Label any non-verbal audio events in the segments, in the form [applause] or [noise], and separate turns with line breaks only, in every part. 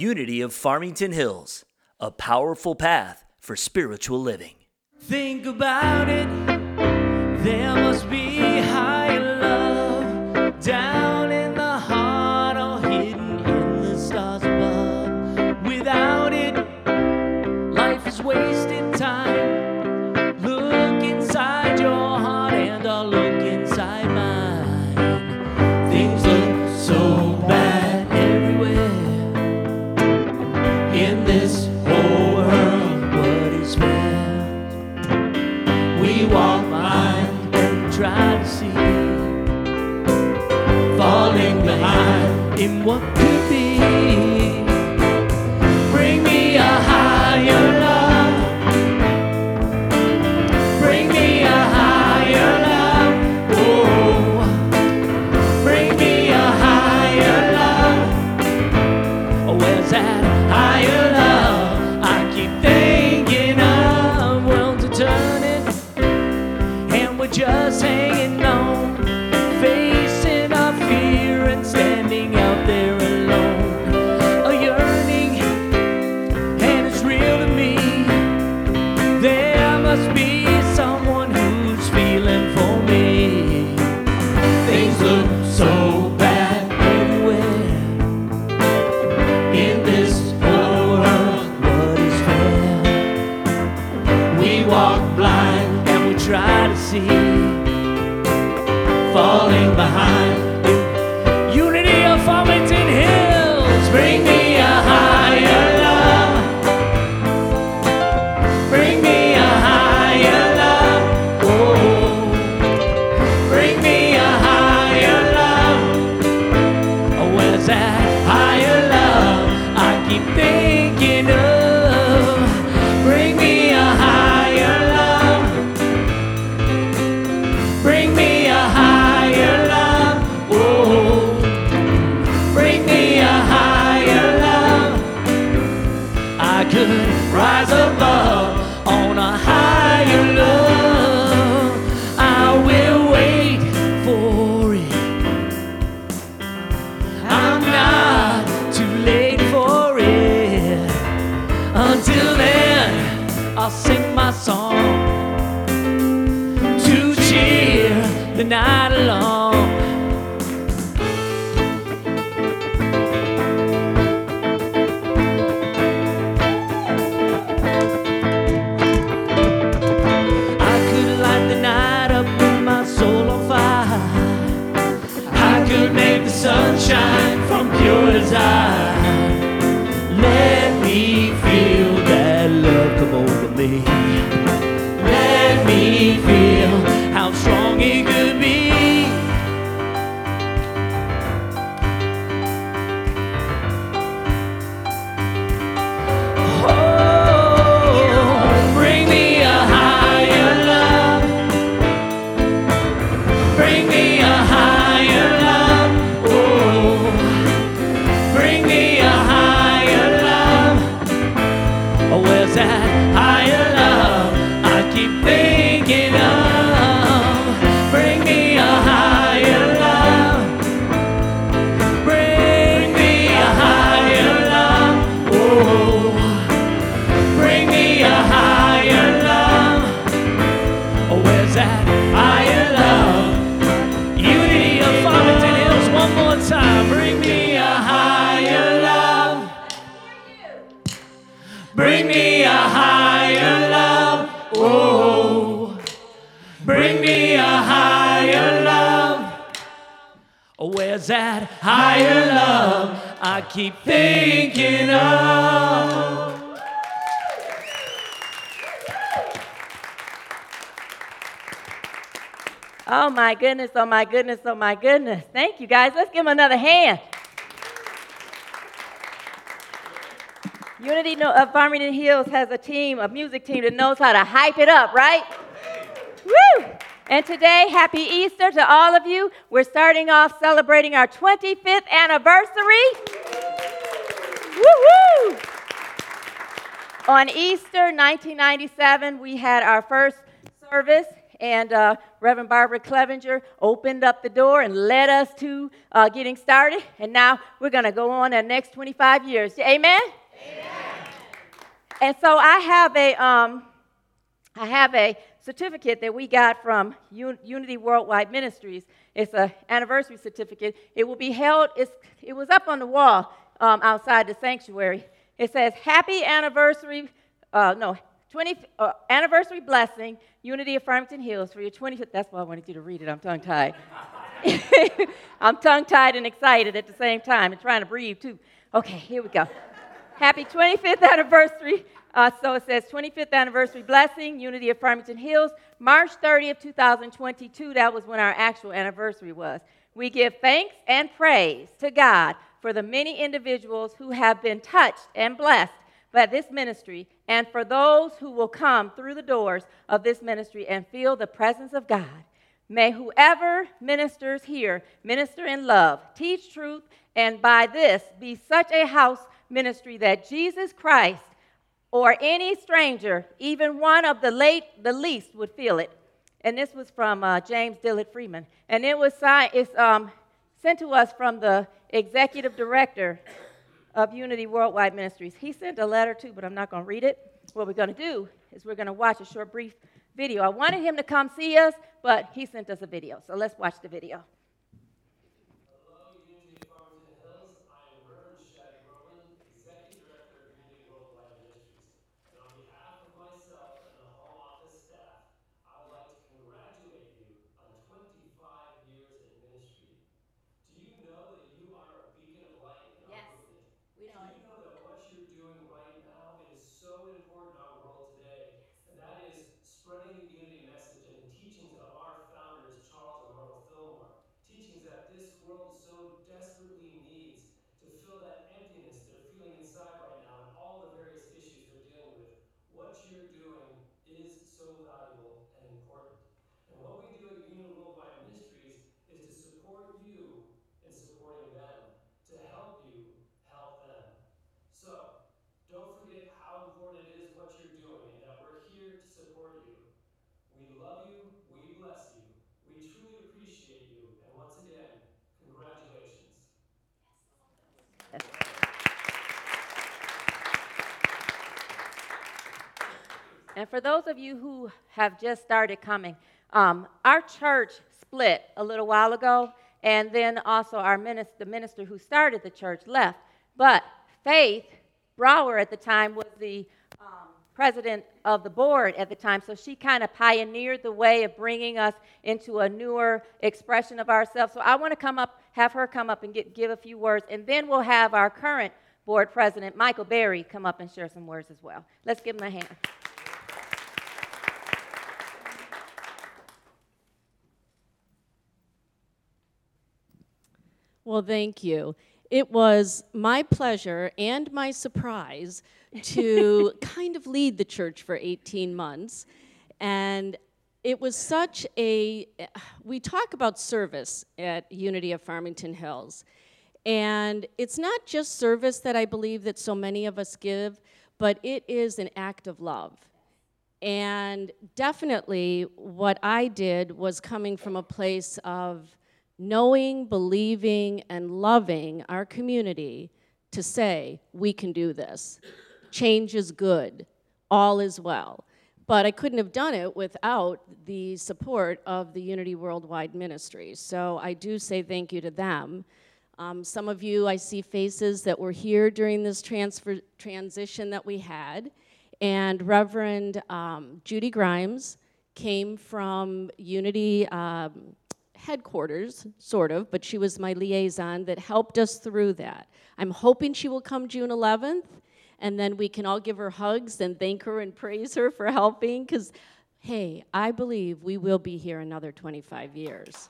Unity of Farmington Hills, a powerful path for spiritual living.
Think about it. There must be higher love down. keep thinking of. Oh my
goodness, oh my goodness, oh my goodness. Thank you guys. Let's give them another hand. Unity of uh, Farmington Hills has a team, a music team that knows how to hype it up, right? Woo! And today, happy Easter to all of you. We're starting off celebrating our 25th anniversary. Woo-hoo! On Easter 1997, we had our first service, and uh, Reverend Barbara Clevenger opened up the door and led us to uh, getting started. And now we're going to go on the next 25 years. Amen? Amen. And so I have a, um, I have a certificate that we got from Un- Unity Worldwide Ministries. It's an anniversary certificate. It will be held. it was up on the wall um, outside the sanctuary. It says, Happy anniversary, uh, no, 20, uh, anniversary blessing, Unity of Farmington Hills for your 25th. That's why I wanted you to read it. I'm tongue tied. [laughs] I'm tongue tied and excited at the same time and trying to breathe too. Okay, here we go. Happy 25th anniversary. Uh, so it says 25th anniversary blessing, Unity of Farmington Hills, March 30th, 2022. That was when our actual anniversary was. We give thanks and praise to God for the many individuals who have been touched and blessed by this ministry, and for those who will come through the doors of this ministry and feel the presence of God. May whoever ministers here minister in love, teach truth, and by this be such a house ministry that Jesus Christ or any stranger, even one of the late, the least, would feel it. And this was from uh, James Dillet Freeman, and it was it's, um, sent to us from the executive director of Unity Worldwide Ministries. He sent a letter too, but I'm not going to read it. What we're going to do is we're going to watch a short, brief video. I wanted him to come see us, but he sent us a video. So let's watch the video. And for those of you who have just started coming, um, our church split a little while ago, and then also our minister, the minister who started the church left. But Faith Brower at the time was the um, president of the board at the time, so she kind of pioneered the way of bringing us into a newer expression of ourselves. So I want to come up, have her come up and get, give a few words, and then we'll have our current board president, Michael Berry, come up and share some words as well. Let's give him a hand.
Well, thank you. It was my pleasure and my surprise to [laughs] kind of lead the church for 18 months. And it was such a, we talk about service at Unity of Farmington Hills. And it's not just service that I believe that so many of us give, but it is an act of love. And definitely what I did was coming from a place of knowing, believing, and loving our community to say, we can do this. Change is good, all is well. But I couldn't have done it without the support of the Unity Worldwide Ministries. So I do say thank you to them. Um, some of you, I see faces that were here during this transfer, transition that we had. And Reverend um, Judy Grimes came from Unity um, headquarters, sort of, but she was my liaison that helped us through that. I'm hoping she will come June 11th, and then we can all give her hugs and thank her and praise her for helping, because, hey, I believe we will be here another 25 years.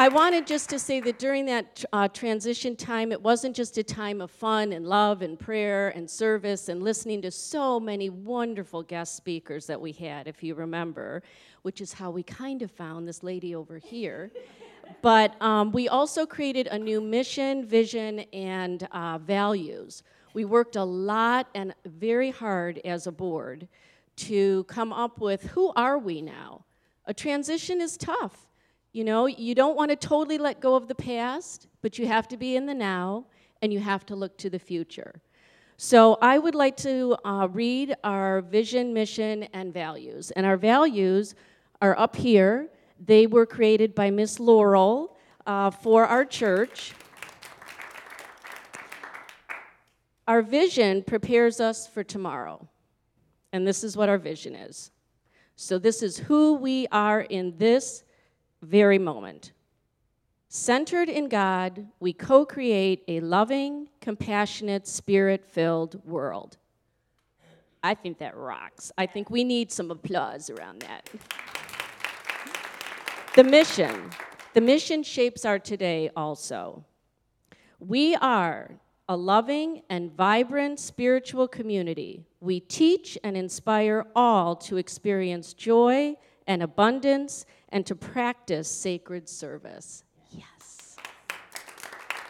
I wanted just to say that during that uh, transition time, it wasn't just a time of fun and love and prayer and service and listening to so many wonderful guest speakers that we had, if you remember, which is how we kind of found this lady over here. [laughs] but um, we also created a new mission, vision, and uh, values. We worked a lot and very hard as a board to come up with who are we now? A transition is tough. You know, you don't want to totally let go of the past, but you have to be in the now and you have to look to the future. So I would like to uh, read our vision, mission, and values. And our values are up here. They were created by Miss Laurel uh, for our church. Our vision prepares us for tomorrow. And this is what our vision is. So, this is who we are in this very moment. Centered in God, we co create a loving, compassionate, spirit filled world. I think that rocks. I think we need some applause around that. The mission. The mission shapes our today also. We are a loving and vibrant spiritual community. We teach and inspire all to experience joy and abundance and to practice sacred service. Yes.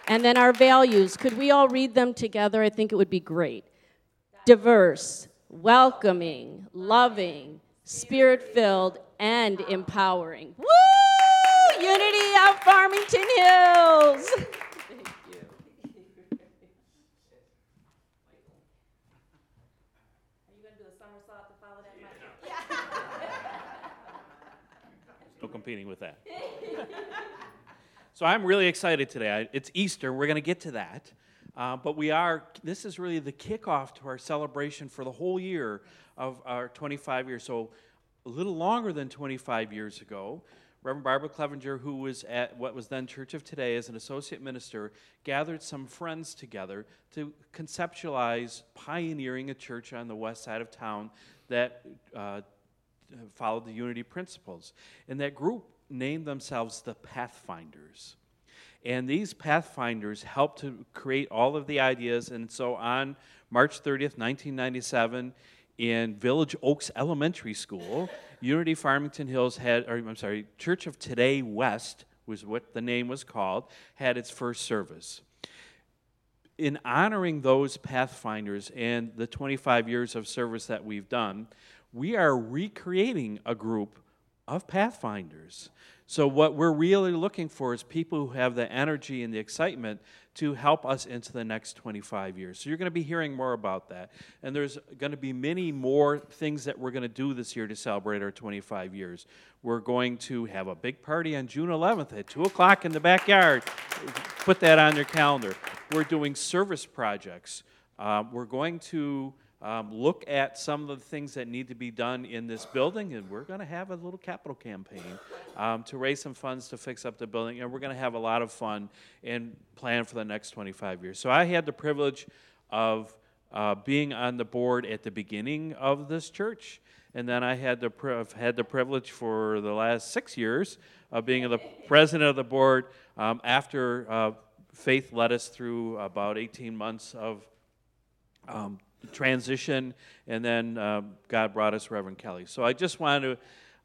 And then our values. Could we all read them together? I think it would be great. Diverse, welcoming, loving, spirit filled, and empowering. Woo! Unity of Farmington Hills.
Competing with that. [laughs] so I'm really excited today. It's Easter. We're going to get to that. Uh, but we are, this is really the kickoff to our celebration for the whole year of our 25 years. So a little longer than 25 years ago, Reverend Barbara Clevenger, who was at what was then Church of Today as an associate minister, gathered some friends together to conceptualize pioneering a church on the west side of town that uh, followed the unity principles. And that group named themselves the Pathfinders. And these Pathfinders helped to create all of the ideas. And so on March 30th, 1997, in Village Oaks Elementary School, Unity Farmington Hills had, or I'm sorry, Church of Today West was what the name was called, had its first service. In honoring those Pathfinders and the 25 years of service that we've done, we are recreating a group of Pathfinders. So, what we're really looking for is people who have the energy and the excitement to help us into the next 25 years. So, you're going to be hearing more about that. And there's going to be many more things that we're going to do this year to celebrate our 25 years. We're going to have a big party on June 11th at 2 o'clock in the backyard. Put that on your calendar. We're doing service projects. Uh, we're going to um, look at some of the things that need to be done in this building, and we're going to have a little capital campaign um, to raise some funds to fix up the building, and we're going to have a lot of fun and plan for the next 25 years. So I had the privilege of uh, being on the board at the beginning of this church, and then I had the pri- had the privilege for the last six years of being the president of the board um, after uh, Faith led us through about 18 months of um, transition, and then um, God brought us Reverend Kelly. So I just want to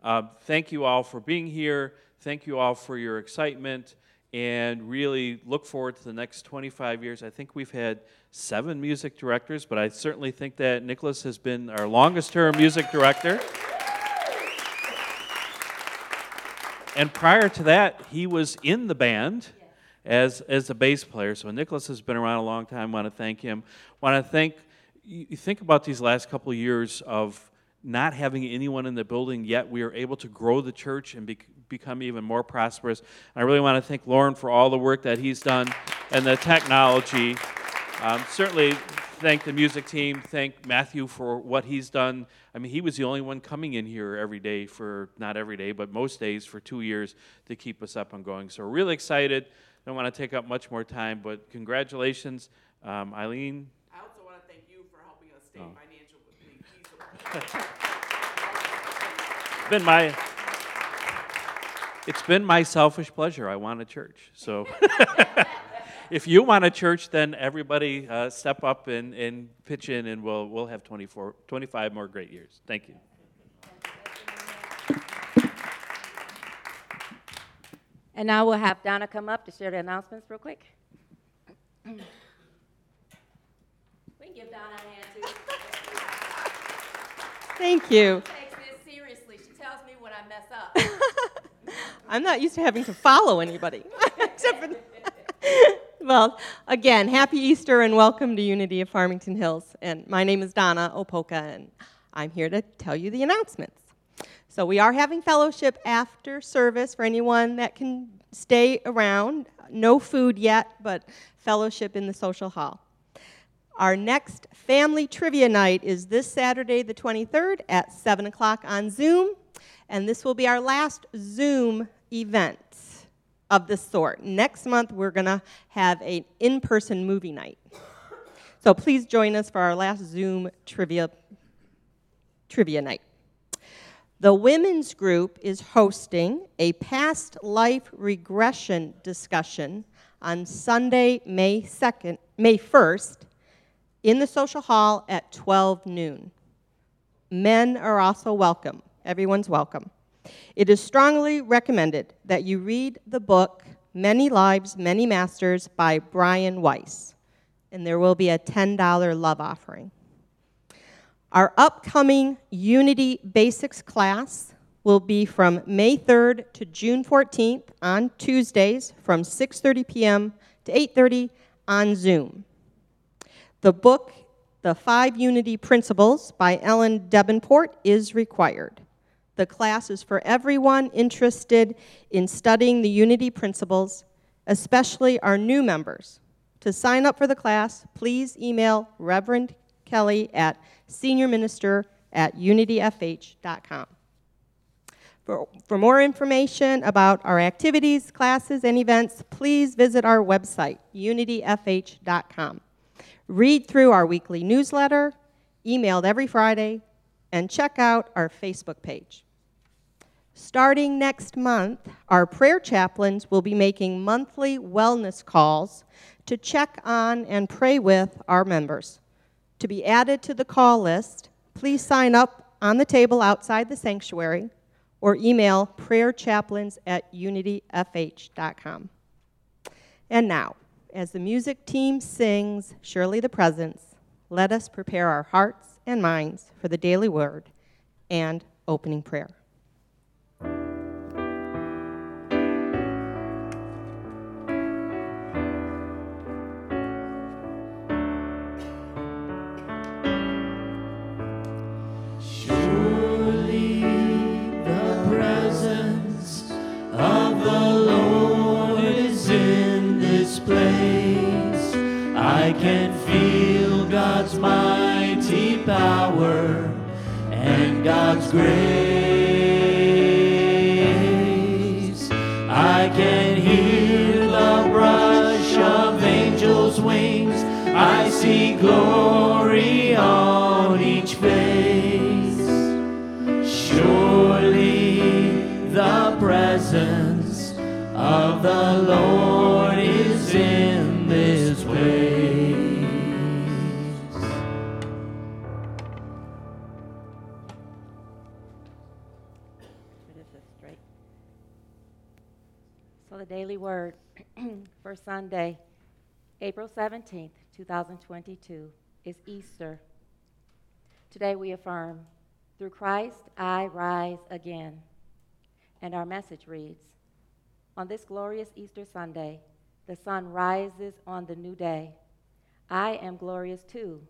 uh, thank you all for being here. Thank you all for your excitement, and really look forward to the next 25 years. I think we've had seven music directors, but I certainly think that Nicholas has been our longest term music director. And prior to that, he was in the band as, as a bass player. So Nicholas has been around a long time. want to thank him. want to thank you think about these last couple of years of not having anyone in the building yet we are able to grow the church and bec become even more prosperous. I really want to thank lauren for all the work that he's done and the technology. Um, certainly thank the music team thank matthew for what he's done. I mean he was the only one coming in here every day for not every day but most days for two years to keep us up and going. So we're really excited. Don't want to take up much more time but congratulations um, eileen
I also want to thank you for helping stay
Oh.
financially feasible. [laughs] [laughs]
been my it's been my selfish pleasure i want a church so [laughs] if you want a church then everybody uh, step up and, and pitch in and we'll, we'll have 24, 25 more great years thank you
And now we'll have Donna come up to share the announcements real quick. [clears throat] We can give Donna a hand too.
Thank you.
She Takes this seriously. She tells me when I mess up. [laughs]
I'm not used to having to follow anybody, [laughs] except for. [laughs] well, again, happy Easter and welcome to Unity of Farmington Hills. And my name is Donna Opoka, and I'm here to tell you the announcements. So we are having fellowship after service for anyone that can stay around. No food yet, but fellowship in the social hall. Our next family trivia night is this Saturday, the 23rd, at 7 o'clock on Zoom. And this will be our last Zoom event of this sort. Next month, we're going to have an in person movie night. So please join us for our last Zoom trivia, trivia night. The women's group is hosting a past life regression discussion on Sunday, May 2nd, May 1st, in the social hall at 12 noon. Men are also welcome. Everyone's welcome. It is strongly recommended that you read the book Many Lives, Many Masters by Brian Weiss, and there will be a $10 love offering. Our upcoming Unity Basics class will be from May 3rd to June 14th on Tuesdays from 6:30 p.m. to 8:30 on Zoom. The book The 5 Unity Principles by Ellen Debenport is required. The class is for everyone interested in studying the Unity principles, especially our new members. To sign up for the class, please email Reverend Kelly at seniorminister at unityfh.com. For, for more information about our activities, classes, and events, please visit our website, unityfh.com. Read through our weekly newsletter, emailed every Friday, and check out our Facebook page. Starting next month, our prayer chaplains will be making monthly wellness calls to check on and pray with our members. To be added to the call list, please sign up on the table outside the sanctuary or email prayerchaplains at unityfh.com. And now, as the music team sings Surely the Presence, let us prepare our hearts and minds for the daily word and opening prayer.
Grace. I can hear the brush of angels' wings. I see glory on each face. Surely the presence of the Lord
the daily word [clears throat] for Sunday, April 17th, 2022, is Easter. Today we affirm, through Christ I rise again. And our message reads, on this glorious Easter Sunday, the sun rises on the new day. I am glorious too,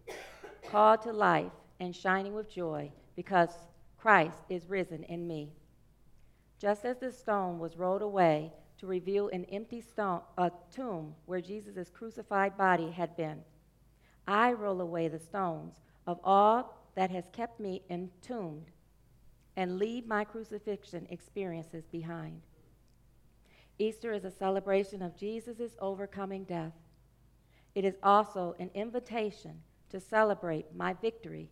called to life and shining with joy because Christ is risen in me. Just as the stone was rolled away to reveal an empty stone, a tomb where Jesus' crucified body had been, I roll away the stones of all that has kept me entombed and leave my crucifixion experiences behind. Easter is a celebration of Jesus' overcoming death. It is also an invitation to celebrate my victory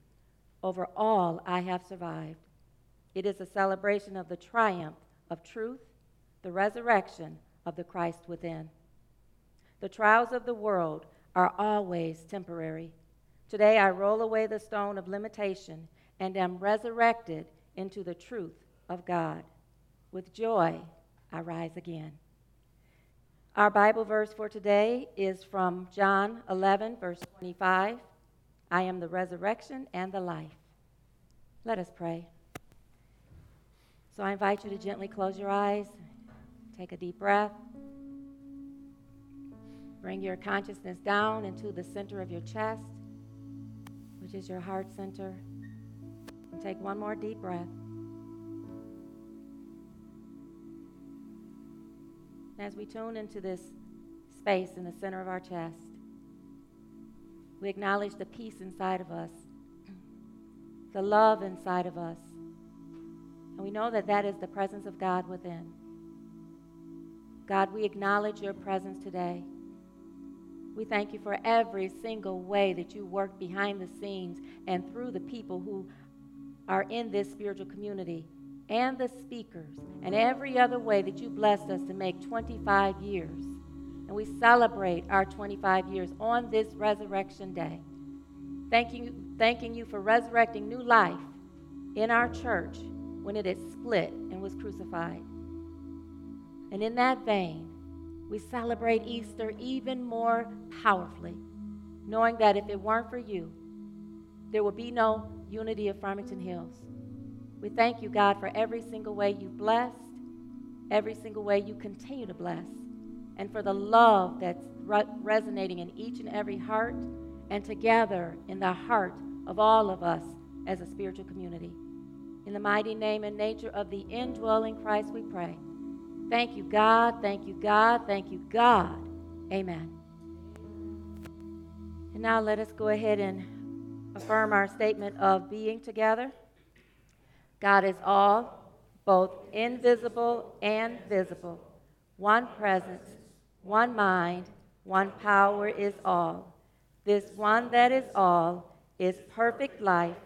over all I have survived. It is a celebration of the triumph of truth, the resurrection of the Christ within. The trials of the world are always temporary. Today I roll away the stone of limitation and am resurrected into the truth of God. With joy, I rise again. Our Bible verse for today is from John 11, verse 25. I am the resurrection and the life. Let us pray. So I invite you to gently close your eyes, take a deep breath, bring your consciousness down into the center of your chest, which is your heart center, and take one more deep breath. As we tune into this space in the center of our chest, we acknowledge the peace inside of us, the love inside of us, and we know that that is the presence of God within. God, we acknowledge your presence today. We thank you for every single way that you work behind the scenes and through the people who are in this spiritual community and the speakers and every other way that you blessed us to make 25 years. And we celebrate our 25 years on this resurrection day. Thanking you, thanking you for resurrecting new life in our church when it had split and was crucified. And in that vein, we celebrate Easter even more powerfully, knowing that if it weren't for you, there would be no unity of Farmington Hills. We thank you, God, for every single way you blessed, every single way you continue to bless and for the love that's re- resonating in each and every heart and together in the heart of all of us as a spiritual community. In the mighty name and nature of the indwelling Christ, we pray. Thank you, God. Thank you, God. Thank you, God. Amen. And now let us go ahead and affirm our statement of being together. God is all, both invisible and visible, one presence one mind, one power is all. This one that is all is perfect life,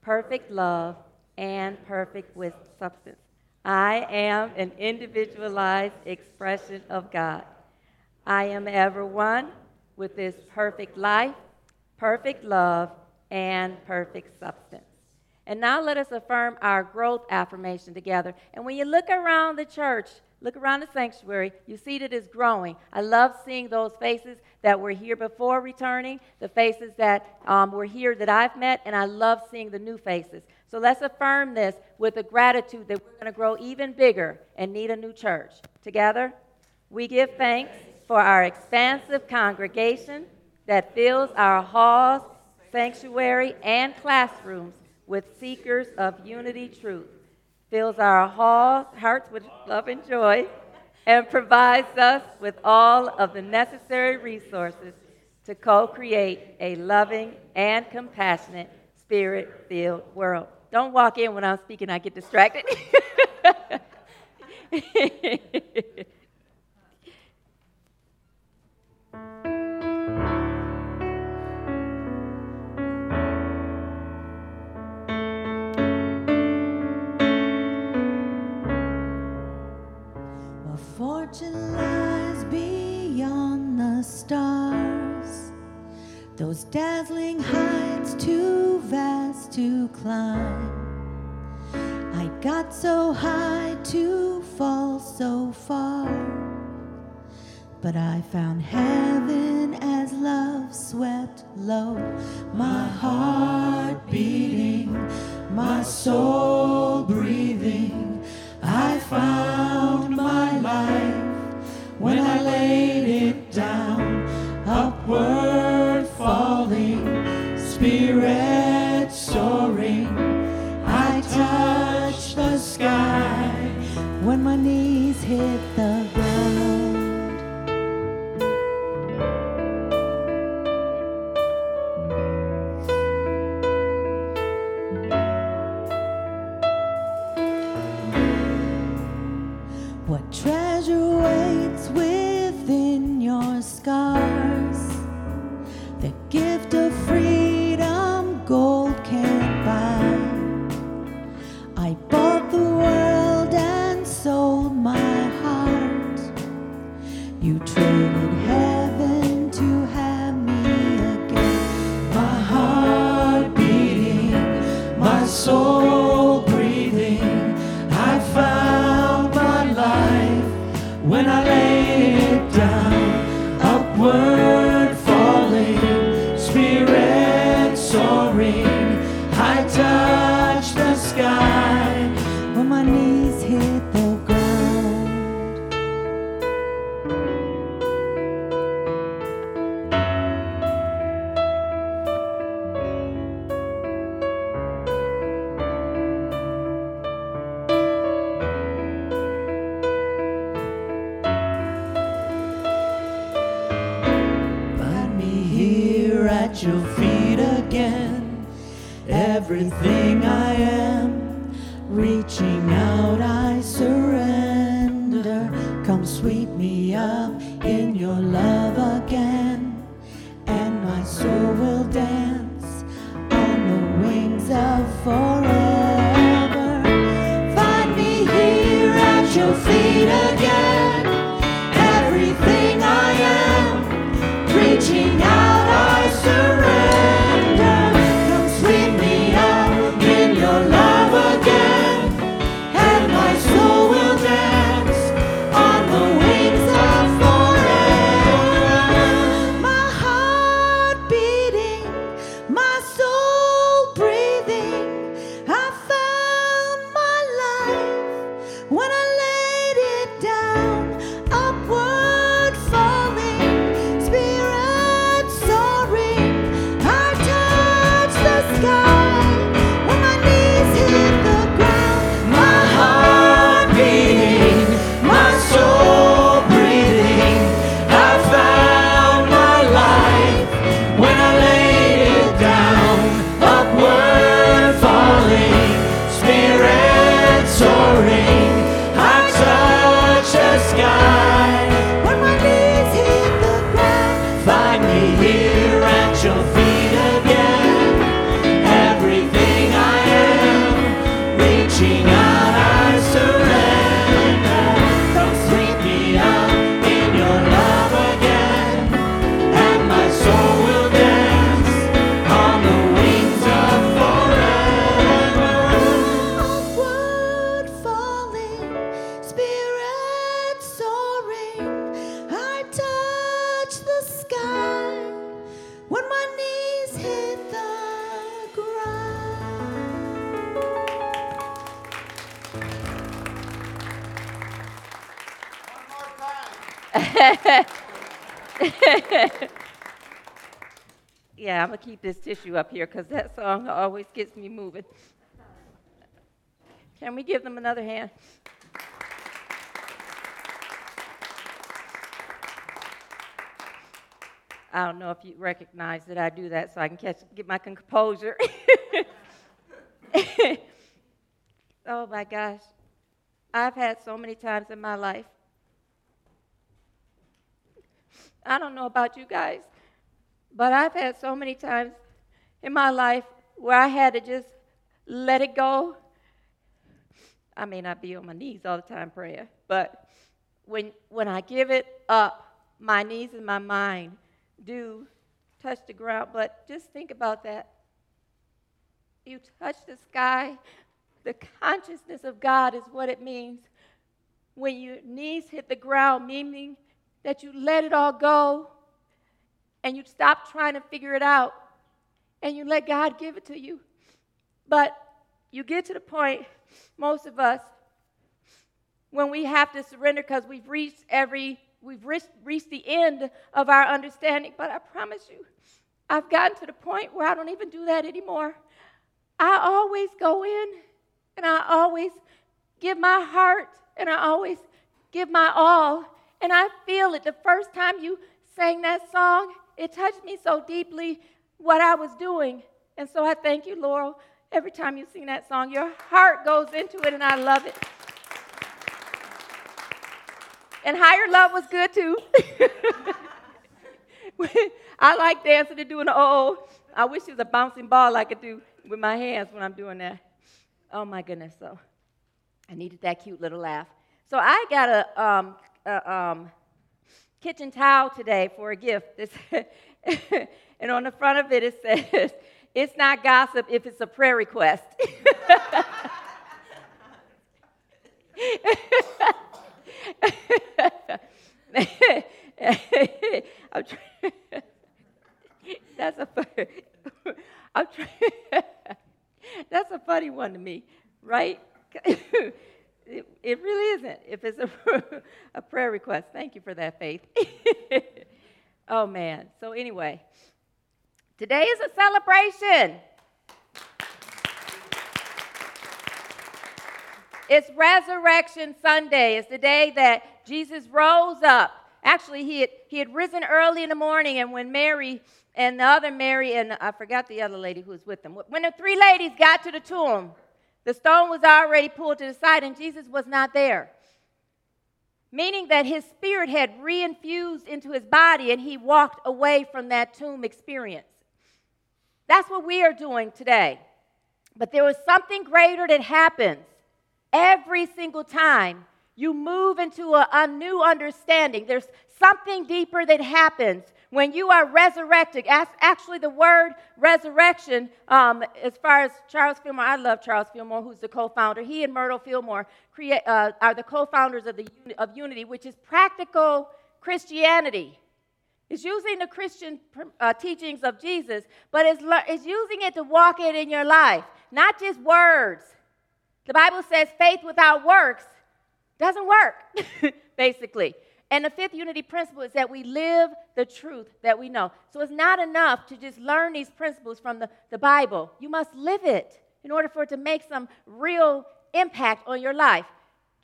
perfect love, and perfect with substance. I am an individualized expression of God. I am ever one with this perfect life, perfect love, and perfect substance. And now let us affirm our growth affirmation together. And when you look around the church, Look around the sanctuary. You see that it's growing. I love seeing those faces that were here before returning, the faces that um, were here that I've met, and I love seeing the new faces. So let's affirm this with a gratitude that we're going to grow even bigger and need a new church. Together, we give thanks for our expansive congregation that fills our halls, sanctuary, and classrooms with seekers of unity truth fills our halls, hearts with love and joy, and provides us with all of the necessary resources to co create a loving and compassionate, spirit filled world. Don't walk in when I'm speaking, I get distracted. [laughs]
fortune Those dazzling heights too vast to climb. I got so high to fall so far. But I found heaven as love swept low. My heart beating, my soul breathing. I found my life when I laid it down, upward my knees hit the
tissue up here because that song always gets me moving. Can we give them another hand? I don't know if you recognize that I do that so I can catch, get my composure. [laughs] oh my gosh. I've had so many times in my life. I don't know about you guys, but I've had so many times in my life where I had to just let it go. I may not be on my knees all the time praying, but when, when I give it up, my knees and my mind do touch the ground. But just think about that. You touch the sky, the consciousness of God is what it means. When your knees hit the ground, meaning that you let it all go and you stop trying to figure it out and you let God give it to you. But you get to the point, most of us, when we have to surrender because we've reached every, we've reached, reached the end of our understanding. But I promise you, I've gotten to the point where I don't even do that anymore. I always go in and I always give my heart and I always give my all. And I feel it. The first time you sang that song, it touched me so deeply what I was doing. And so I thank you, Laurel. Every time you sing that song, your heart goes into it, and I love it. And Higher Love was good too. [laughs] I like dancing and doing the oh. I wish it was a bouncing ball I could do with my hands when I'm doing that. Oh my goodness! So I needed that cute little laugh. So I got a, um, a um, kitchen towel today for a gift. [laughs] And on the front of it it says, [laughs] "It's not gossip if it's a prayer request." [laughs] [laughs] That's a funny. That's a funny one to me, right? it, it really isn't. If it's a, a prayer request, thank you for that, Faith. oh man. So anyway, today is a celebration. It's Resurrection Sunday. It's the day that Jesus rose up actually, he had, he had risen early in the morning, and when Mary and the other Mary, and I forgot the other lady who was with them, when the three ladies got to the tomb, the stone was already pulled to the side, and Jesus was not there. Meaning that his spirit had reinfused into his body, and he walked away from that tomb experience. That's what we are doing today. But there was something greater that happens every single time you move into a, a, new understanding. There's something deeper that happens when you are resurrected. Actually, the word resurrection, um, as far as Charles Fillmore, I love Charles Fillmore, who's the co founder. He and Myrtle Fillmore create, uh, are the co founders of, the, of Unity, which is practical Christianity. It's using the Christian uh, teachings of Jesus, but it's, it's using it to walk it in your life, not just words. The Bible says faith without works doesn't work, [laughs] basically. And the fifth unity principle is that we live the truth that we know. So it's not enough to just learn these principles from the, the Bible. You must live it in order for it to make some real impact on your life.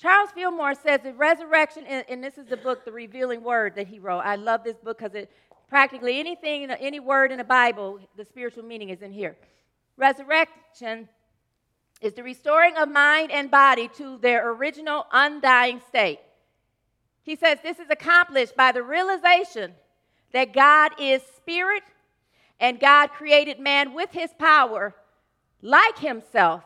Charles Fillmore says the resurrection, and, and this is the book, The Revealing Word, that he wrote. I love this book because it practically anything, any word in the Bible, the spiritual meaning is in here. Resurrection is the restoring of mind and body to their original undying state. He says this is accomplished by the realization that God is spirit and God created man with his power like himself,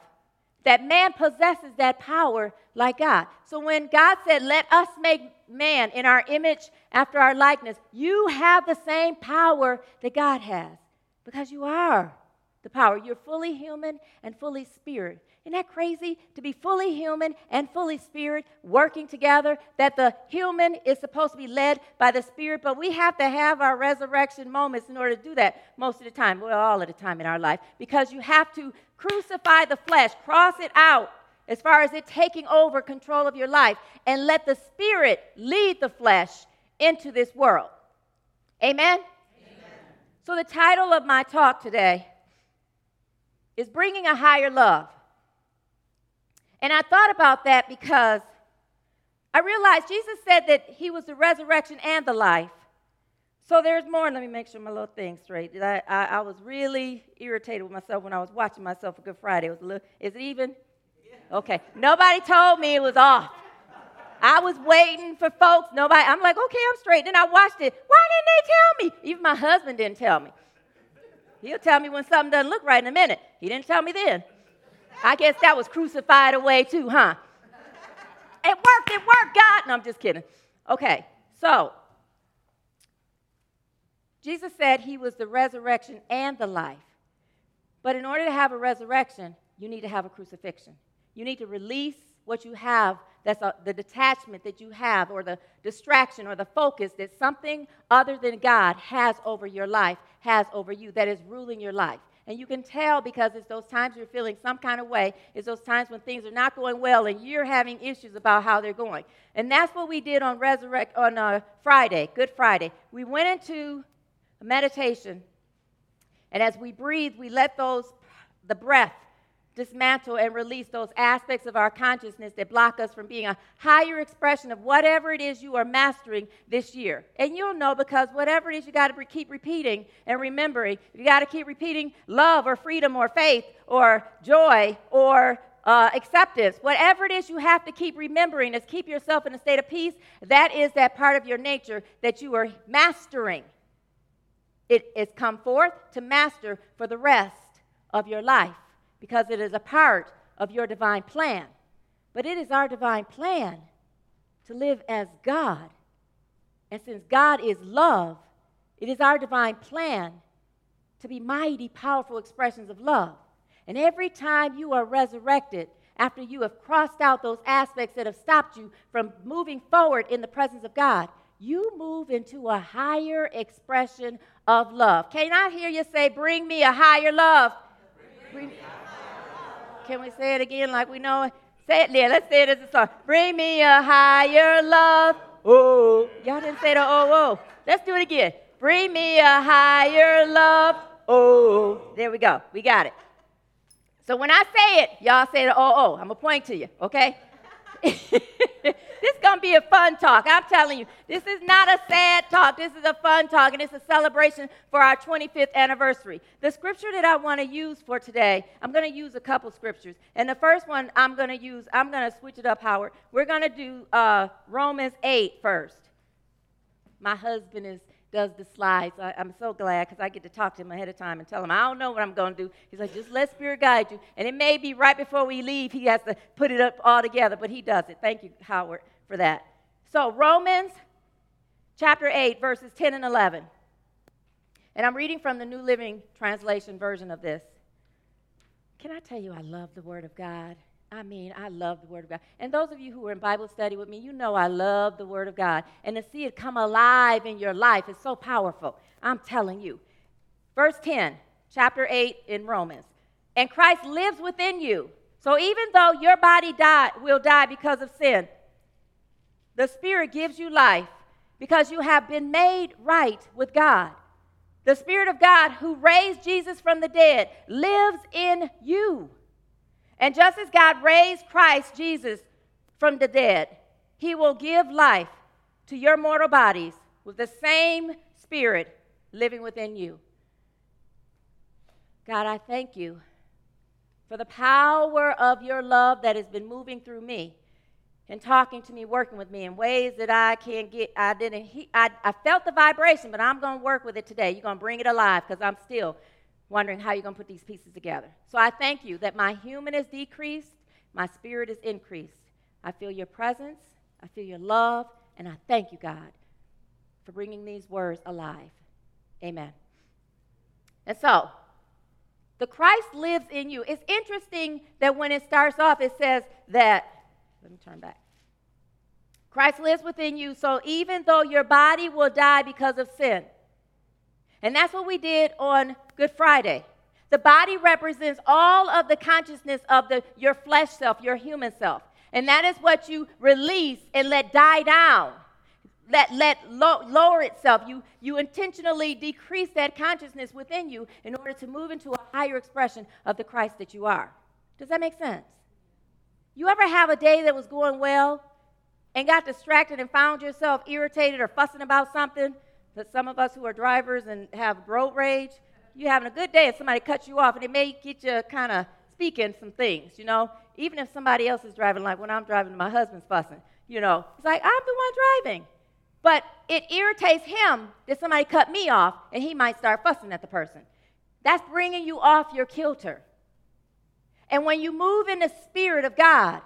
that man possesses that power like God. So when God said, Let us make man in our image after our likeness, you have the same power that God has because you are the power. You're fully human and fully spirit. Isn't that crazy? To be fully human and fully spirit working together, that the human is supposed to be led by the spirit, but we have to have our resurrection moments in order to do that most of the time, well, all of the time in our life, because you have to crucify the flesh, cross it out as far as it taking over control of your life, and let the spirit lead the flesh into this world. Amen? Amen? So, the title of my talk today is Bringing a Higher Love. And I thought about that because I realized Jesus said that he was the resurrection and the life. So there's more. Let me make sure my little thing's straight. I, I, I, was really irritated with myself when I was watching myself for Good Friday. It was a little, is it even? Okay. Nobody told me it was off. I was waiting for folks. Nobody. I'm like, okay, I'm straight. Then I watched it. Why didn't they tell me? Even my husband didn't tell me. He'll tell me when something doesn't look right in a minute. He didn't tell me then. I guess that was crucified away too, huh? It worked, it worked, God. No, I'm just kidding. Okay, so Jesus said he was the resurrection and the life. But in order to have a resurrection, you need to have a crucifixion. You need to release what you have that's a, the detachment that you have, or the distraction, or the focus that something other than God has over your life, has over you, that is ruling your life. And you can tell because it's those times you're feeling some kind of way. It's those times when things are not going well and you're having issues about how they're going. And that's what we did on Resurrect on uh, Friday, Good Friday. We went into a meditation, and as we breathe, we let those the breath dismantle and release those aspects of our consciousness that block us from being a higher expression of whatever it is you are mastering this year. And you'll know because whatever it is you got to re- keep repeating and remembering. You got to keep repeating love or freedom or faith or joy or uh, acceptance, whatever it is you have to keep remembering is keep yourself in a state of peace. That is that part of your nature that you are mastering. It is come forth to master for the rest of your life because it is a part of your divine plan. But it is our divine plan to live as God. And since God is love, it is our divine plan to be mighty, powerful expressions of love. And every time you are resurrected, after you have crossed out those aspects that have stopped you from moving forward in the presence of God, you move into a higher expression of love. Can I hear you say, Bring me a higher love? Bring, can we say it again like we know it? Say it yeah, Let's say it as a song. Bring me a higher love. Oh, y'all didn't say the oh, oh. Let's do it again. Bring me a higher love. Oh, there we go. We got it. So when I say it, y'all say the oh, oh. I'm going to point to you, okay? [laughs] [laughs] this is going to be a fun talk. I'm telling you. This is not a sad talk. This is a fun talk, and it's a celebration for our 25th anniversary. The scripture that I want to use for today, I'm going to use a couple scriptures. And the first one I'm going to use, I'm going to switch it up, Howard. We're going to do uh, Romans 8 first. My husband is does the slides. I, am so glad because I get to talk to him ahead of time and tell him I don't know what I'm going to do. He's like, just let Spirit guide you. And it may be right before we leave, he has to put it up all together, but he does it. Thank you, Howard, for that. So, Romans chapter 8, verses 10 and 11. And I'm reading from the New Living Translation version of this. Can I tell you, I love the Word of God? I mean, I love the Word of God. And those of you who are in Bible study with me, you know I love the Word of God. And to see it come alive in your life is so powerful. I'm telling you. Verse 10, chapter 8 in Romans. And Christ lives within you. So even though your body die, will die because of sin, the Spirit gives you life because you have been made right with God. The Spirit of God who raised Jesus from the dead lives in you. And just as God raised Christ Jesus from the dead, he will give life to your mortal bodies with the same spirit living within you. God, I thank you for the power of your love that has been moving through me and talking to me, working with me in ways that I can't get. I didn't. He, I, I felt the vibration, but I'm going to work with it today. You're going to bring it alive because I'm still wondering how you're going to put these pieces together. So I thank you that my human is decreased, my spirit is increased. I feel your presence, I feel your love, and I thank you, God, for bringing these words alive. Amen. And so, the Christ lives in you. It's interesting that when it starts off, it says that, let me turn back. Christ lives within you, so even though your body will die because of sin, and that's what we did on Good Friday. The body represents all of the consciousness of the, your flesh self, your human self. And that is what you release and let die down. Let, let lo- lower itself. You, you intentionally decrease that consciousness within you in order to move into a higher expression of the Christ that you are. Does that make sense? You ever have a day that was going well and got distracted and found yourself irritated or fussing about something? But some of us who are drivers and have road rage, you're having a good day and somebody cuts you off, and it may get you kind of speaking some things, you know. Even if somebody else is driving, like when I'm driving, my husband's fussing, you know. It's like, I'm the one driving. But it irritates him that somebody cut me off, and he might start fussing at the person. That's bringing you off your kilter. And when you move in the Spirit of God,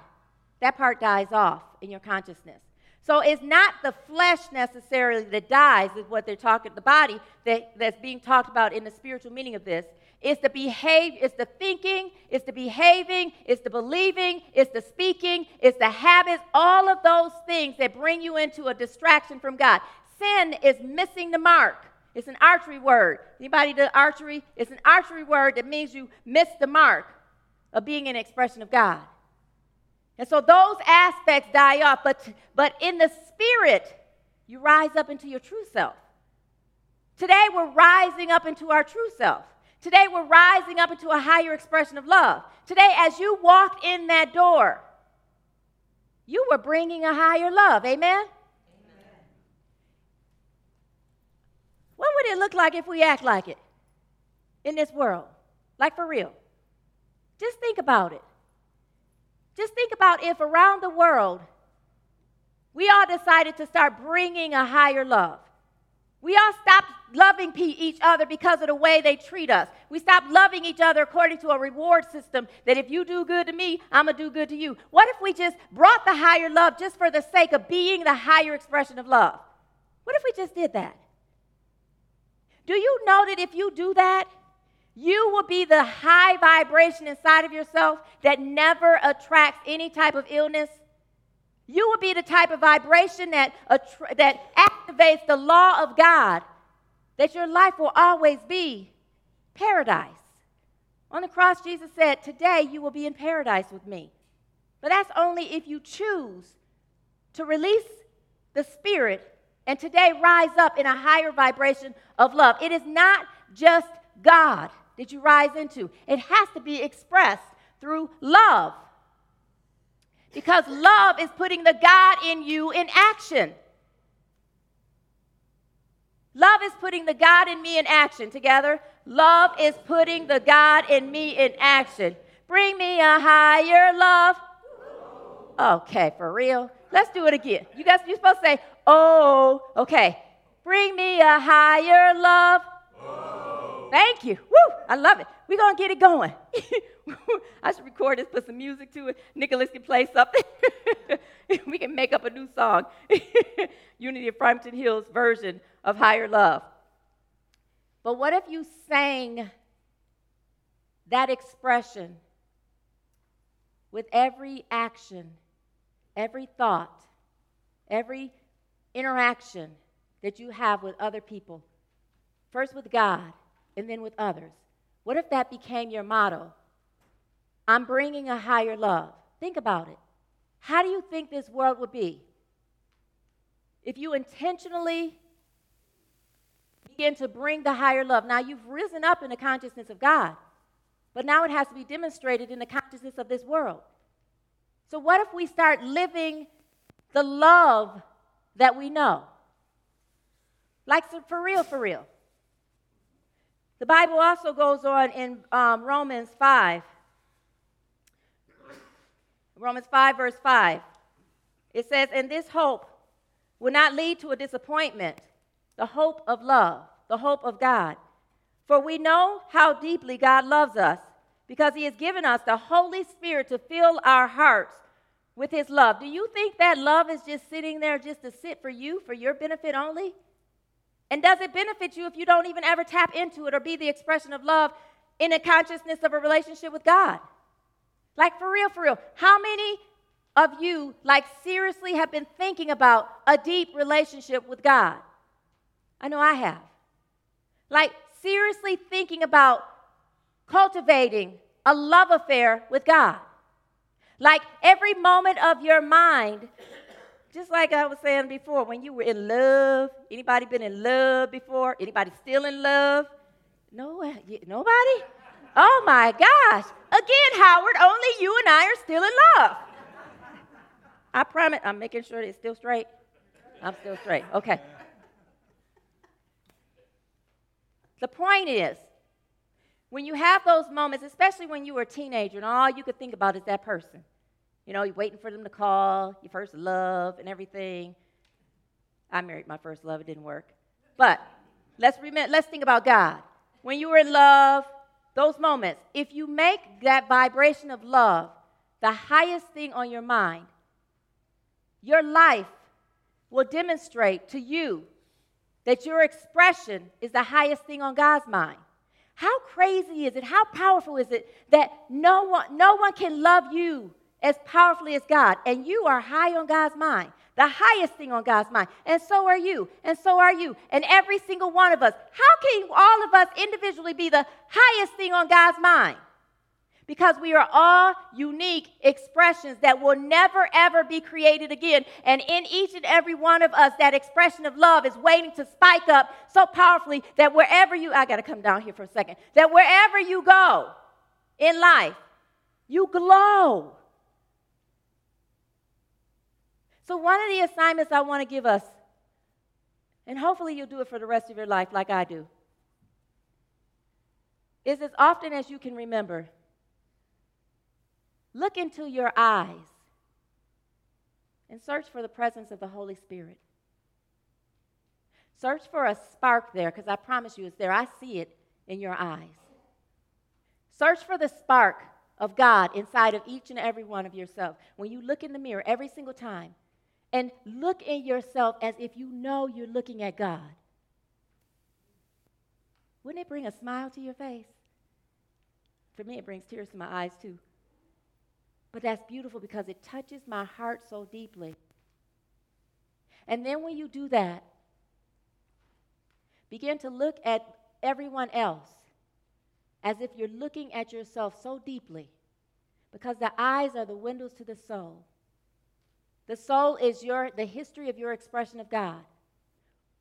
that part dies off in your consciousness. So it's not the flesh necessarily that dies, is what they're talking, the body that, that's being talked about in the spiritual meaning of this. It's the behavior, it's the thinking, it's the behaving, it's the believing, it's the speaking, it's the habits, all of those things that bring you into a distraction from God. Sin is missing the mark. It's an archery word. Anybody do archery? It's an archery word that means you miss the mark of being an expression of God. And so those aspects die off, but, but in the spirit, you rise up into your true self. Today, we're rising up into our true self. Today, we're rising up into a higher expression of love. Today, as you walked in that door, you were bringing a higher love. Amen? Amen? What would it look like if we act like it in this world? Like for real? Just think about it. Just think about if around the world we all decided to start bringing a higher love. We all stopped loving each other because of the way they treat us. We stopped loving each other according to a reward system that if you do good to me, I'm going to do good to you. What if we just brought the higher love just for the sake of being the higher expression of love? What if we just did that? Do you know that if you do that, you will be the high vibration inside of yourself that never attracts any type of illness. You will be the type of vibration that, attra- that activates the law of God, that your life will always be paradise. On the cross, Jesus said, Today you will be in paradise with me. But that's only if you choose to release the Spirit and today rise up in a higher vibration of love. It is not just God that you rise into. It has to be expressed through love. Because love is putting the God in you in action. Love is putting the God in me in action. Together, love is putting the God in me in action. Bring me a higher love. Okay, for real. Let's do it again. You guys, you're supposed to say, oh, okay. Bring me a higher love. Thank you. Woo! I love it. We're going to get it going. [laughs] I should record this, put some music to it. Nicholas can play something. [laughs] we can make up a new song. [laughs] Unity of Farmington Hills version of Higher Love. But what if you sang that expression with every action, every thought, every interaction that you have with other people? First with God, and then with others. What if that became your motto? I'm bringing a higher love. Think about it. How do you think this world would be if you intentionally begin to bring the higher love? Now, you've risen up in the consciousness of God, but now it has to be demonstrated in the consciousness of this world. So, what if we start living the love that we know? Like, for real, for real. The Bible also goes on in um, Romans 5. Romans 5, verse 5. It says, And this hope will not lead to a disappointment, the hope of love, the hope of God. For we know how deeply God loves us because he has given us the Holy Spirit to fill our hearts with his love. Do you think that love is just sitting there just to sit for you, for your benefit only? And does it benefit you if you don't even ever tap into it or be the expression of love in the consciousness of a relationship with God? Like, for real, for real. How many of you, like, seriously have been thinking about a deep relationship with God? I know I have. Like, seriously thinking about cultivating a love affair with God. Like, every moment of your mind just like I was saying before, when you were in love, anybody been in love before? Anybody still in love? No, uh, nobody? Oh my gosh. Again, Howard, only you and I are still in love. I promise, I'm making sure it's still straight. I'm still straight. Okay. The point is, when you have those moments, especially when you were a teenager and all you could think about is that person, you know, you're waiting for them to call, your first love and everything. I married my first love, it didn't work. But let's remember, let's think about God. When you were in love, those moments, if you make that vibration of love the highest thing on your mind, your life will demonstrate to you that your expression is the highest thing on God's mind. How crazy is it? How powerful is it that no one, no one can love you as powerfully as God, and you are high on God's mind, the highest thing on God's mind, and so are you, and so are you, and every single one of us. How can all of us individually be the highest thing on God's mind? Because we are all unique expressions that will never ever be created again. And in each and every one of us, that expression of love is waiting to spike up so powerfully that wherever you, I got to come down here for a second, that wherever you go in life, you glow. So, one of the assignments I want to give us, and hopefully you'll do it for the rest of your life like I do, is as often as you can remember, look into your eyes and search for the presence of the Holy Spirit. Search for a spark there, because I promise you it's there. I see it in your eyes. Search for the spark of God inside of each and every one of yourself. When you look in the mirror every single time, and look at yourself as if you know you're looking at God. Wouldn't it bring a smile to your face? For me, it brings tears to my eyes too. But that's beautiful because it touches my heart so deeply. And then when you do that, begin to look at everyone else as if you're looking at yourself so deeply because the eyes are the windows to the soul. The soul is your the history of your expression of God.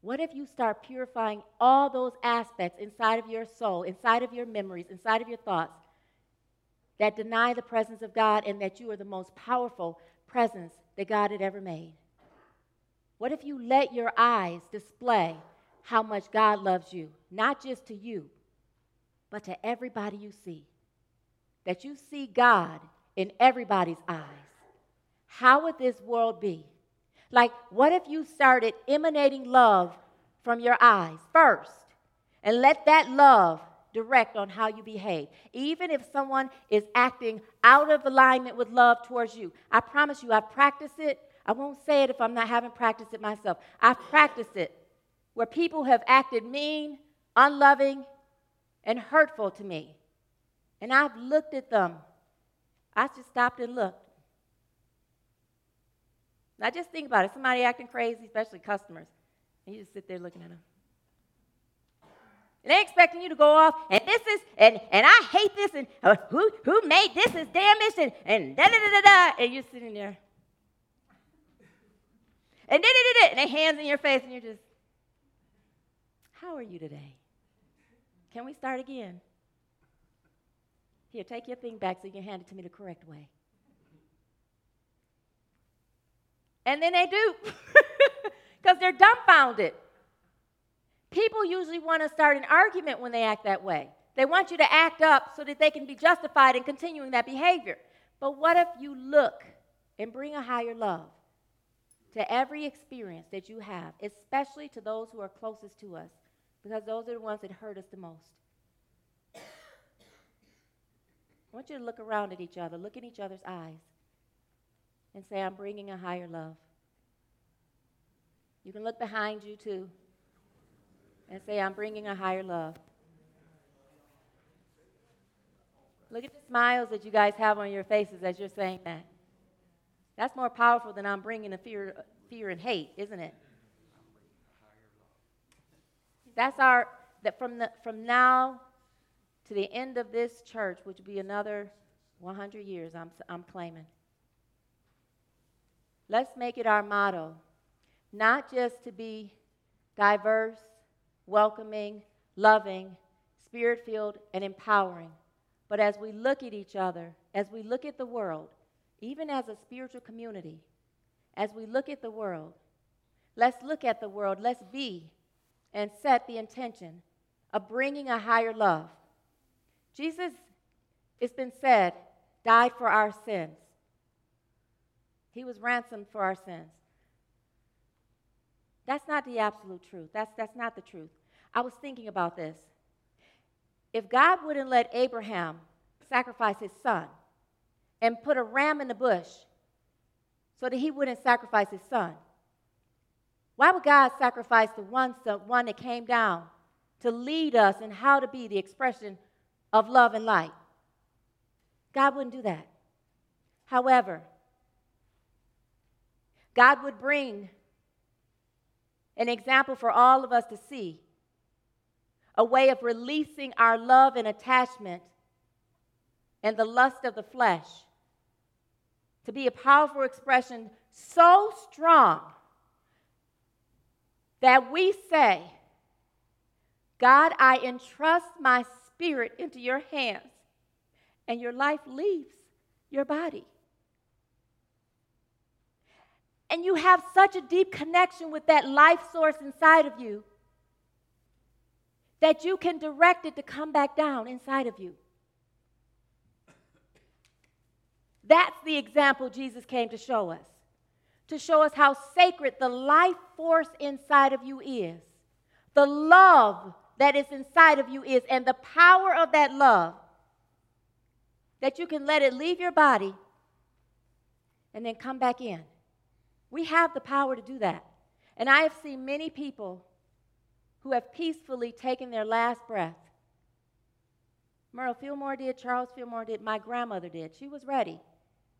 What if you start purifying all those aspects inside of your soul, inside of your memories, inside of your thoughts that deny the presence of God and that you are the most powerful presence that God had ever made? What if you let your eyes display how much God loves you, not just to you, but to everybody you see? That you see God in everybody's eyes. How would this world be? Like, what if you started emanating love from your eyes first and let that love direct on how you behave? Even if someone is acting out of alignment with love towards you, I promise you, I've practiced it. I won't say it if I'm not having practiced it myself. I've practiced it where people have acted mean, unloving, and hurtful to me. And I've looked at them. I just stopped and looked. Now just think about it. Somebody acting crazy, especially customers, and you just sit there looking at them. And they expecting you to go off, and this is, and, and I hate this, and uh, who, who made this is damaged, and, and da da da da da, and you're sitting there. And da da da da, and they hands in your face, and you're just, how are you today? Can we start again? Here, take your thing back so you can hand it to me the correct way. And then they do, [laughs] because they're dumbfounded. People usually want to start an argument when they act that way. They want you to act up so that they can be justified in continuing that behavior. But what if you look and bring a higher love to every experience that you have, especially to those who are closest to us, because those are the ones that hurt us the most? [coughs] I want you to look around at each other, look in each other's eyes, and say, I'm bringing a higher love. You can look behind you too and say, I'm bringing a higher love. Look at the smiles that you guys have on your faces as you're saying that. That's more powerful than I'm bringing a fear, fear and hate, isn't it? That's our, that from, the, from now to the end of this church, which will be another 100 years, I'm, I'm claiming. Let's make it our motto, not just to be diverse, welcoming, loving, spirit filled, and empowering, but as we look at each other, as we look at the world, even as a spiritual community, as we look at the world, let's look at the world, let's be and set the intention of bringing a higher love. Jesus, it's been said, died for our sins. He was ransomed for our sins. That's not the absolute truth. That's, that's not the truth. I was thinking about this. If God wouldn't let Abraham sacrifice his son and put a ram in the bush so that he wouldn't sacrifice his son, why would God sacrifice the one, the one that came down to lead us in how to be the expression of love and light? God wouldn't do that. However, God would bring an example for all of us to see a way of releasing our love and attachment and the lust of the flesh to be a powerful expression so strong that we say, God, I entrust my spirit into your hands, and your life leaves your body. And you have such a deep connection with that life source inside of you that you can direct it to come back down inside of you. That's the example Jesus came to show us. To show us how sacred the life force inside of you is, the love that is inside of you is, and the power of that love that you can let it leave your body and then come back in. We have the power to do that. And I have seen many people who have peacefully taken their last breath. Myrtle Fillmore did, Charles Fillmore did, my grandmother did. She was ready,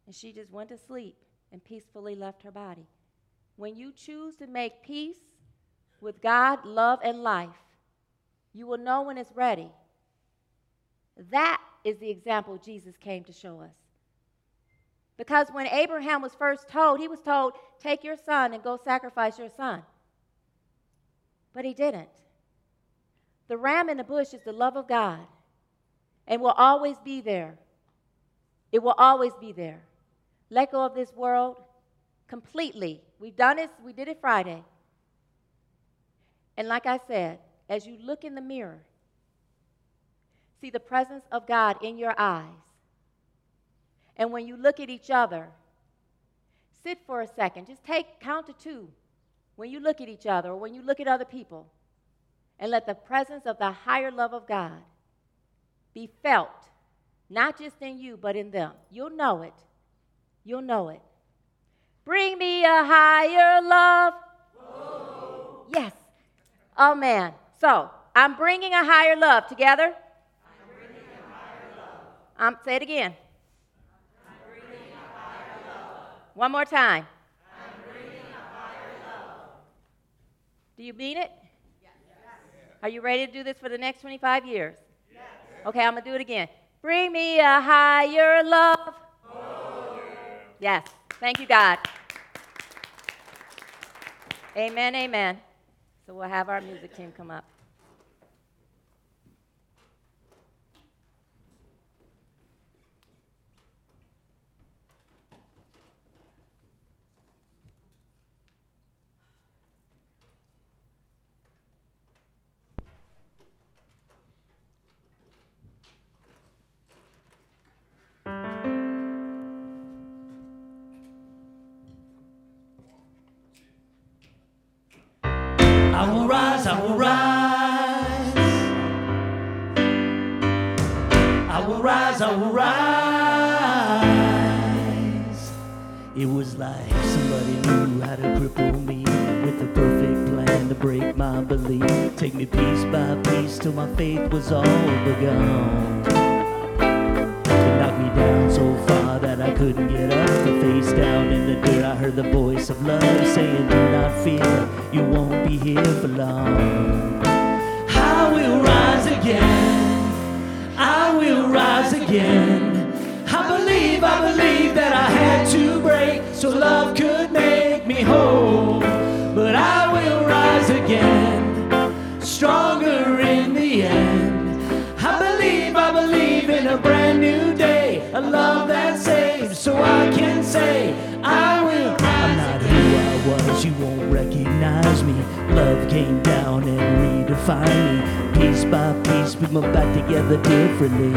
and she just went to sleep and peacefully left her body. When you choose to make peace with God, love, and life, you will know when it's ready. That is the example Jesus came to show us. Because when Abraham was first told, he was told, Take your son and go sacrifice your son. But he didn't. The ram in the bush is the love of God and will always be there. It will always be there. let go of this world completely. We've done it, we did it Friday. And like I said, as you look in the mirror, see the presence of God in your eyes. And when you look at each other, sit for a second. Just take count to two when you look at each other or when you look at other people. And let the presence of the higher love of God be felt, not just in you, but in them. You'll know it. You'll know it. Bring me a higher love. Yes. Oh, man. So, I'm bringing a higher love. Together? I'm bringing a higher love. Um, say it again. I'm bringing a higher love. One more time. I'm bringing a higher love. Do you mean it? Yes. Are you ready to do this for the next 25 years? Yes. Okay, I'm going to do it again. Bring me a higher love. Oh, yes. Thank you, God. Amen, amen. So we'll have our music team come up.
I will rise, I will rise. I will rise, I will rise. It was like somebody knew how to cripple me with a perfect plan to break my belief. Take me piece by piece till my faith was all begun. Couldn't get up. Face down in the dirt, I heard the voice of love saying, Do not fear, you won't be here for long. I will rise again. I will rise again. I believe, I believe that I had to break so love could make me whole. But I will rise again, stronger in the end. I believe, I believe in a brand new day, a love that saves, so I can say, I will. I'm not who I was, you won't recognize me. Love came down and redefined me, piece by piece, put my back together differently.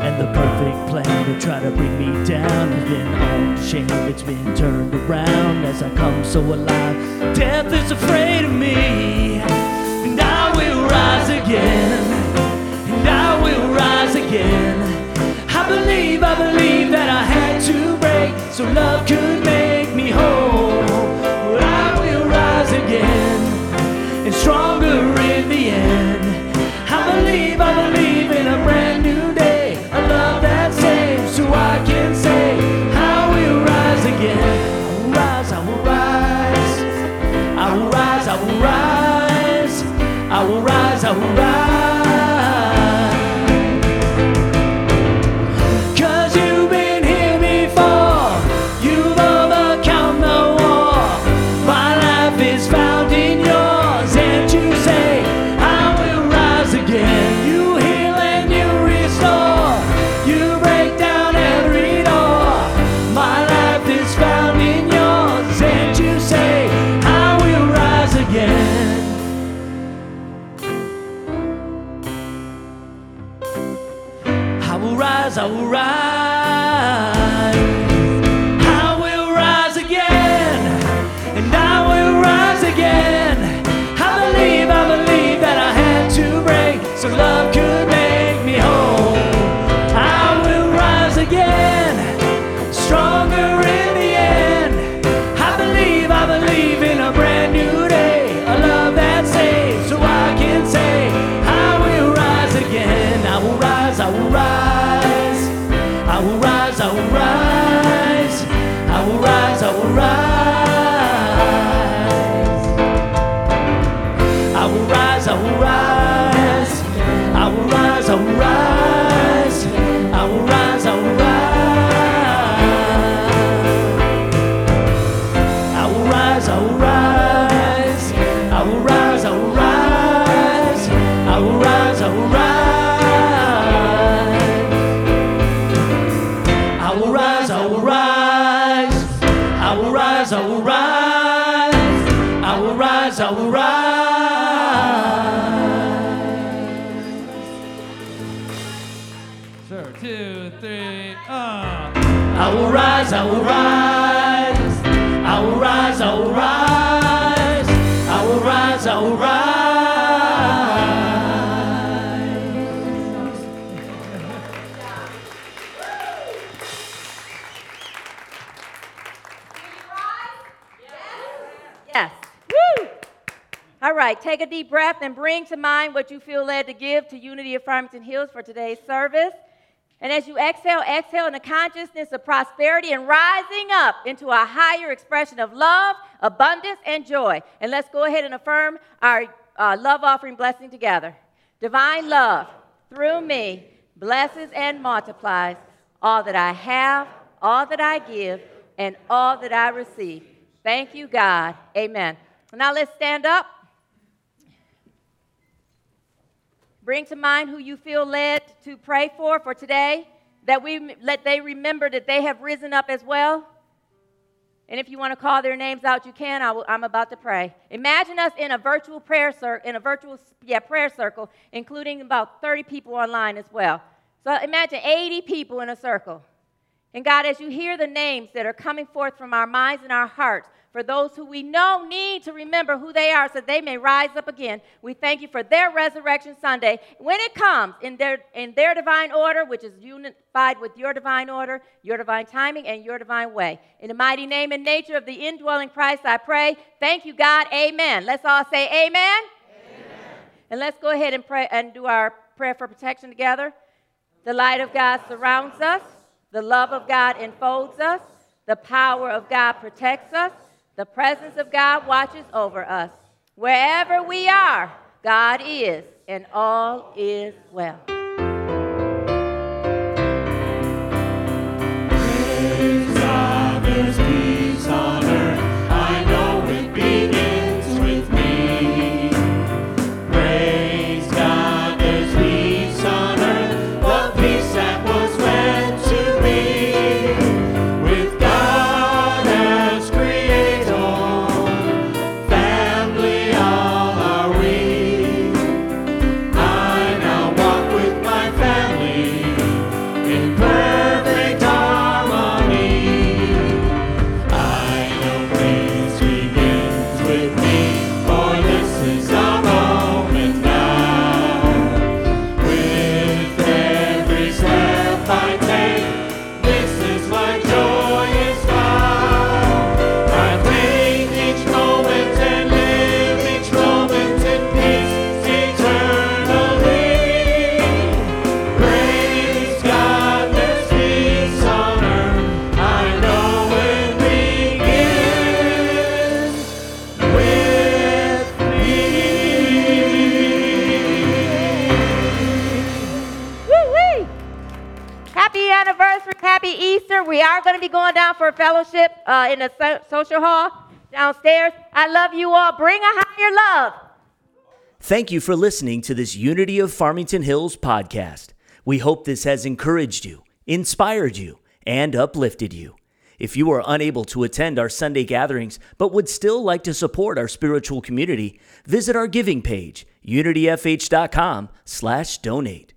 And the perfect plan to try to bring me down has been on shame. It's been turned around as I come so alive. Death is afraid of me, and I will rise again. And I will rise again. Believe, I believe that I had to break so love could make
Right, take a deep breath and bring to mind what you feel led to give to Unity of Farmington Hills for today's service. And as you exhale, exhale in the consciousness of prosperity and rising up into a higher expression of love, abundance, and joy. And let's go ahead and affirm our uh, love offering blessing together. Divine love through me blesses and multiplies all that I have, all that I give, and all that I receive. Thank you, God. Amen. Now let's stand up. Bring to mind who you feel led to pray for for today, that we let they remember that they have risen up as well. And if you want to call their names out, you can. I am about to pray. Imagine us in a virtual prayer circle, in a virtual yeah prayer circle, including about 30 people online as well. So imagine 80 people in a circle. And God, as you hear the names that are coming forth from our minds and our hearts, for those who we know need to remember who they are so they may rise up again, we thank you for their resurrection Sunday. When it comes in their, in their divine order, which is unified with your divine order, your divine timing, and your divine way. In the mighty name and nature of the indwelling Christ, I pray. Thank you, God. Amen. Let's all say amen. amen. And let's go ahead and pray and do our prayer for protection together. The light of God surrounds us. The love of God enfolds us. The power of God protects us. The presence of God watches over us. Wherever we are, God is, and all is well. For fellowship uh, in the so- social hall downstairs. I love you all. Bring a higher love.
Thank you for listening to this Unity of Farmington Hills podcast. We hope this has encouraged you, inspired you, and uplifted you. If you are unable to attend our Sunday gatherings but would still like to support our spiritual community, visit our giving page, unityfh.com/donate.